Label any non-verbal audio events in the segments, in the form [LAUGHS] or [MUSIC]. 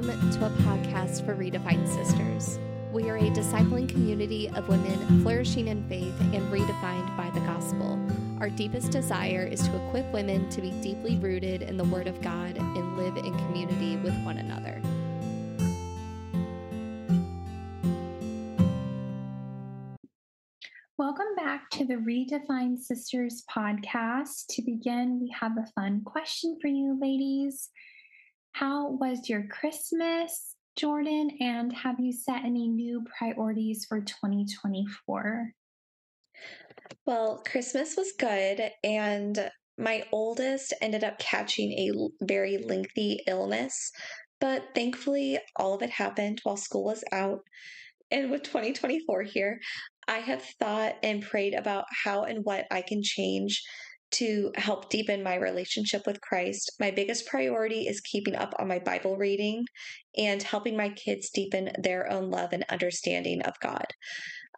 Welcome to a podcast for Redefined Sisters. We are a discipling community of women flourishing in faith and redefined by the gospel. Our deepest desire is to equip women to be deeply rooted in the Word of God and live in community with one another. Welcome back to the Redefined Sisters podcast. To begin, we have a fun question for you, ladies. How was your Christmas, Jordan? And have you set any new priorities for 2024? Well, Christmas was good, and my oldest ended up catching a very lengthy illness, but thankfully, all of it happened while school was out. And with 2024 here, I have thought and prayed about how and what I can change to help deepen my relationship with Christ. My biggest priority is keeping up on my Bible reading and helping my kids deepen their own love and understanding of God.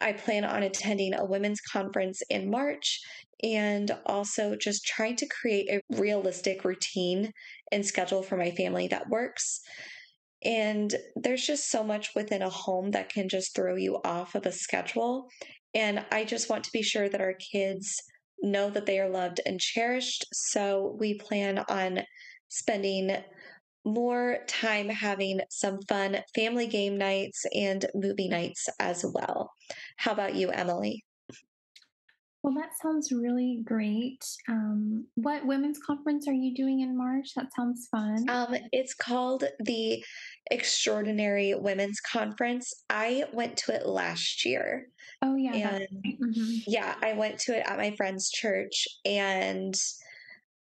I plan on attending a women's conference in March and also just trying to create a realistic routine and schedule for my family that works. And there's just so much within a home that can just throw you off of a schedule. And I just want to be sure that our kids know that they are loved and cherished. So we plan on spending more time having some fun family game nights and movie nights as well. How about you, Emily? Well, that sounds really great. Um, what women's conference are you doing in March? That sounds fun. Um, it's called the Extraordinary Women's Conference. I went to it last year. Oh, yeah. And mm-hmm. yeah, I went to it at my friend's church. And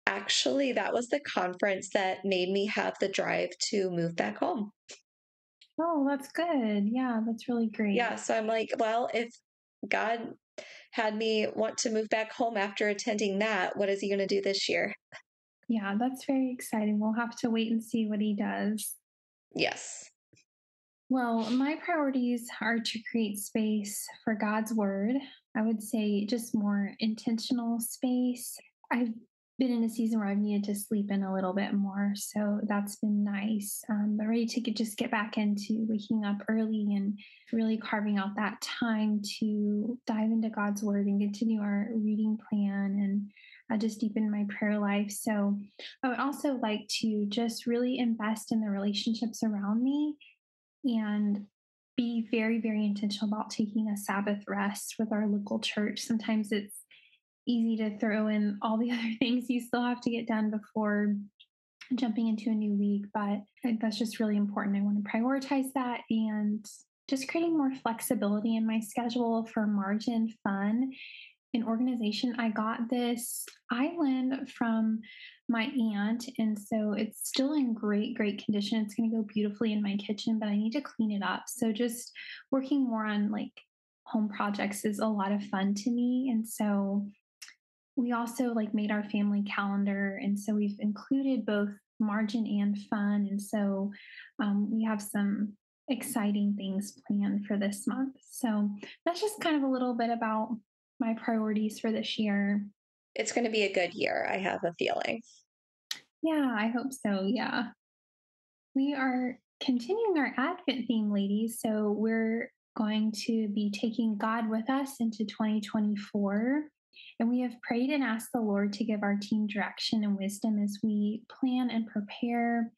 actually, that was the conference that made me have the drive to move back home. Oh, that's good. Yeah, that's really great. Yeah. So I'm like, well, if God had me want to move back home after attending that. What is he going to do this year? Yeah, that's very exciting. We'll have to wait and see what he does. Yes. Well, my priorities are to create space for God's word. I would say just more intentional space. I've been in a season where I've needed to sleep in a little bit more. So that's been nice. Um, but ready to get, just get back into waking up early and really carving out that time to dive into God's word and continue our reading plan and uh, just deepen my prayer life. So I would also like to just really invest in the relationships around me and be very, very intentional about taking a Sabbath rest with our local church. Sometimes it's easy to throw in all the [LAUGHS] other things you still have to get done before jumping into a new week, but that's just really important. I want to prioritize that and just creating more flexibility in my schedule for margin fun and organization. I got this island from my aunt, and so it's still in great, great condition. It's going to go beautifully in my kitchen, but I need to clean it up. So just working more on like home projects is a lot of fun to me. And so we also like made our family calendar and so we've included both margin and fun and so um, we have some exciting things planned for this month. So that's just kind of a little bit about my priorities for this year. It's going to be a good year i have a feeling. Yeah i hope so yeah. We are continuing our advent theme ladies so we're going to be taking god with us into 2024 and we have prayed and asked the Lord to give our team direction and wisdom as we plan and prepare.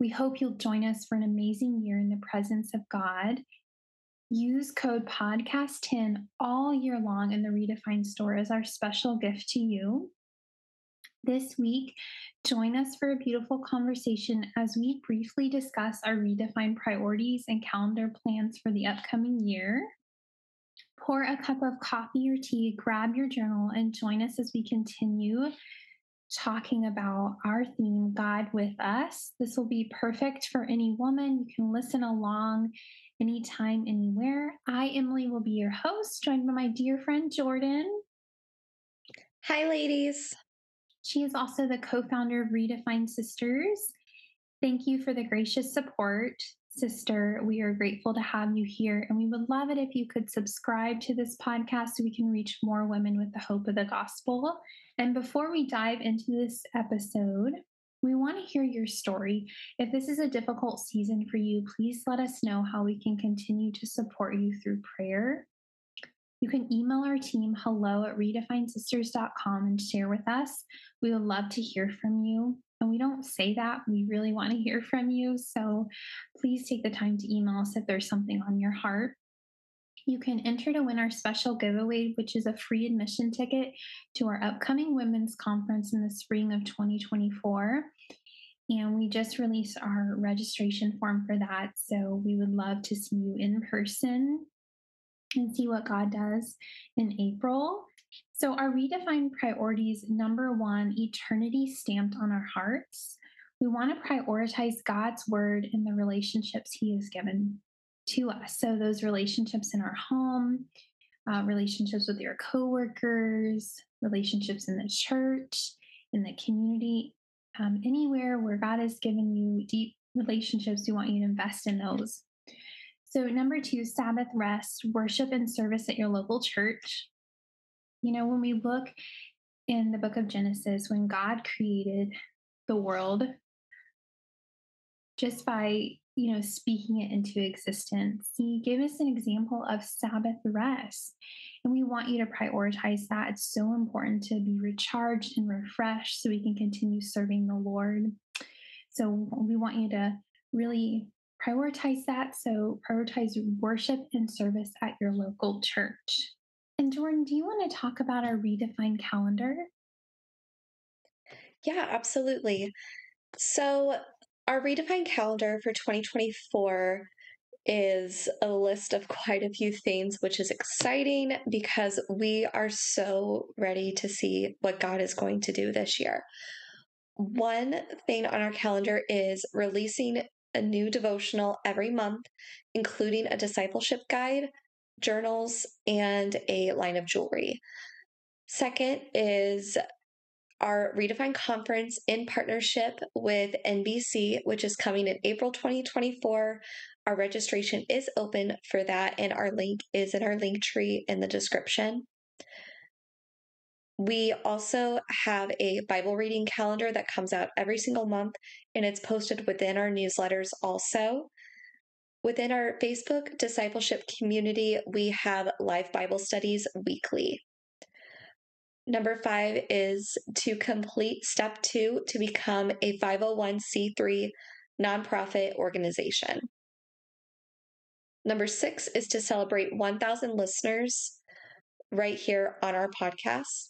We hope you'll join us for an amazing year in the presence of God. Use code podcast10 all year long in the Redefined store as our special gift to you. This week, join us for a beautiful conversation as we briefly discuss our redefined priorities and calendar plans for the upcoming year. Pour a cup of coffee or tea, grab your journal, and join us as we continue talking about our theme, God with Us. This will be perfect for any woman. You can listen along anytime, anywhere. I, Emily, will be your host, joined by my dear friend Jordan. Hi, ladies. She is also the co founder of Redefined Sisters. Thank you for the gracious support sister. We are grateful to have you here, and we would love it if you could subscribe to this podcast so we can reach more women with the hope of the gospel. And before we dive into this episode, We want to hear your story. If this is a difficult season for you, please let us know how we can continue to support you through prayer. You can email our team hello at redefinedsisters.com and share with us. We would love to hear from you. And we don't say that, we really want to hear from you. So please take the time to email us if there's something on your heart. You can enter to win our special giveaway, which is a free admission ticket to our upcoming women's conference in the spring of 2024. And we just released our registration form for that. So we would love to see you in person and see what God does in April. So, our redefined priorities number one, eternity stamped on our hearts. We want to prioritize God's word in the relationships He has given to us. So, those relationships in our home, uh, relationships with your coworkers, relationships in the church, in the community, um, anywhere where God has given you deep relationships, we want you to invest in those. So, number two, Sabbath rest, worship and service at your local church. You know, when we look in the book of Genesis, when God created the world, just by you know speaking it into existence he gave us an example of sabbath rest and we want you to prioritize that it's so important to be recharged and refreshed so we can continue serving the lord so we want you to really prioritize that. So prioritize worship and service at your local church. And Jordan, do you want to talk about our redefined calendar? Yeah, absolutely. So, our redefined calendar for 2024 is a list of quite a few things, which is exciting because we are so ready to see what God is going to do this year. One thing on our calendar is releasing a new devotional every month, including a discipleship guide, journals, and a line of jewelry. Second is our Redefine conference in partnership with NBC, which is coming in April 2024. Our registration is open for that, and our link is in our Linktree in the description. We also have a Bible reading calendar that comes out every single month and it's posted within our newsletters also. Within our Facebook discipleship community, we have live Bible studies weekly. Number five is to complete step two to become a 501c3 nonprofit organization. Number six is to celebrate 1,000 listeners right here on our podcast.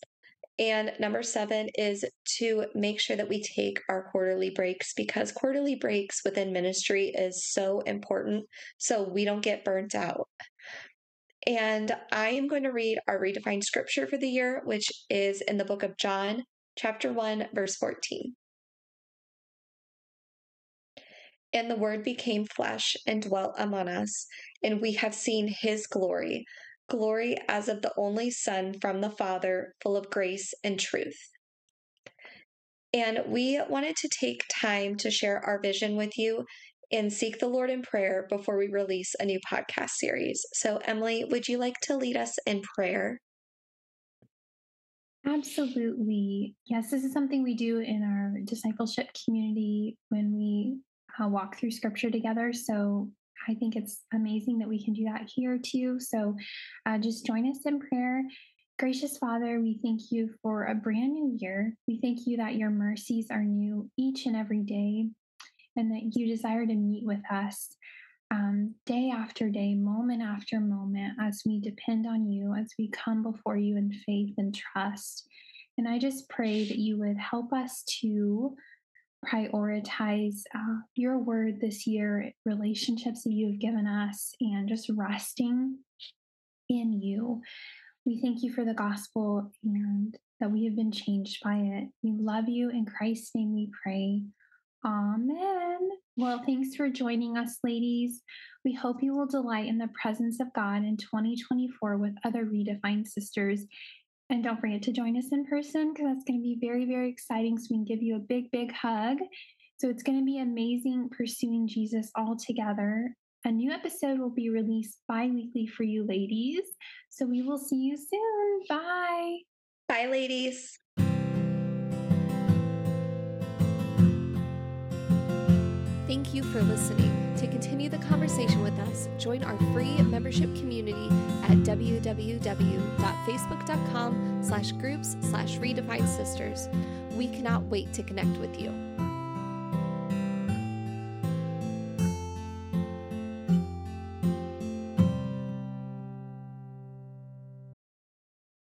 And number seven is to make sure that we take our quarterly breaks because quarterly breaks within ministry is so important so we don't get burnt out. And I am going to read our redefined scripture for the year, which is in the book of John, chapter 1, verse 14. And the Word became flesh and dwelt among us, and we have seen his glory glory as of the only Son from the Father, full of grace and truth. And we wanted to take time to share our vision with you and seek the Lord in prayer before we release a new podcast series. So, Emily, would you like to lead us in prayer? Absolutely. Yes, this is something we do in our discipleship community when we uh, walk through scripture together. So, I think it's amazing that we can do that here too. So uh, just join us in prayer. Gracious Father, we thank you for a brand new year. We thank you that your mercies are new each and every day, and that you desire to meet with us um, day after day, moment after moment, as we depend on you, as we come before you in faith and trust. And I just pray that you would help us to prioritize uh, your word this year, relationships that you've given us, and just resting in you. We thank you for the gospel and that we have been changed by it. We love you. In Christ's name we pray. Amen. Well, thanks for joining us, ladies. We hope you will delight in the presence of God in 2024 with other redefined sisters and don't forget to join us in person because that's going to be very, very exciting. So we can give you a big, big hug. So it's going to be amazing pursuing Jesus all together. A new episode will be released bi weekly for you ladies. So we will see you soon. Bye. Bye, ladies. Thank you for listening. To continue the conversation with us, join our free membership community at www.facebook.com slash groups slash redefined sisters. We cannot wait to connect with you.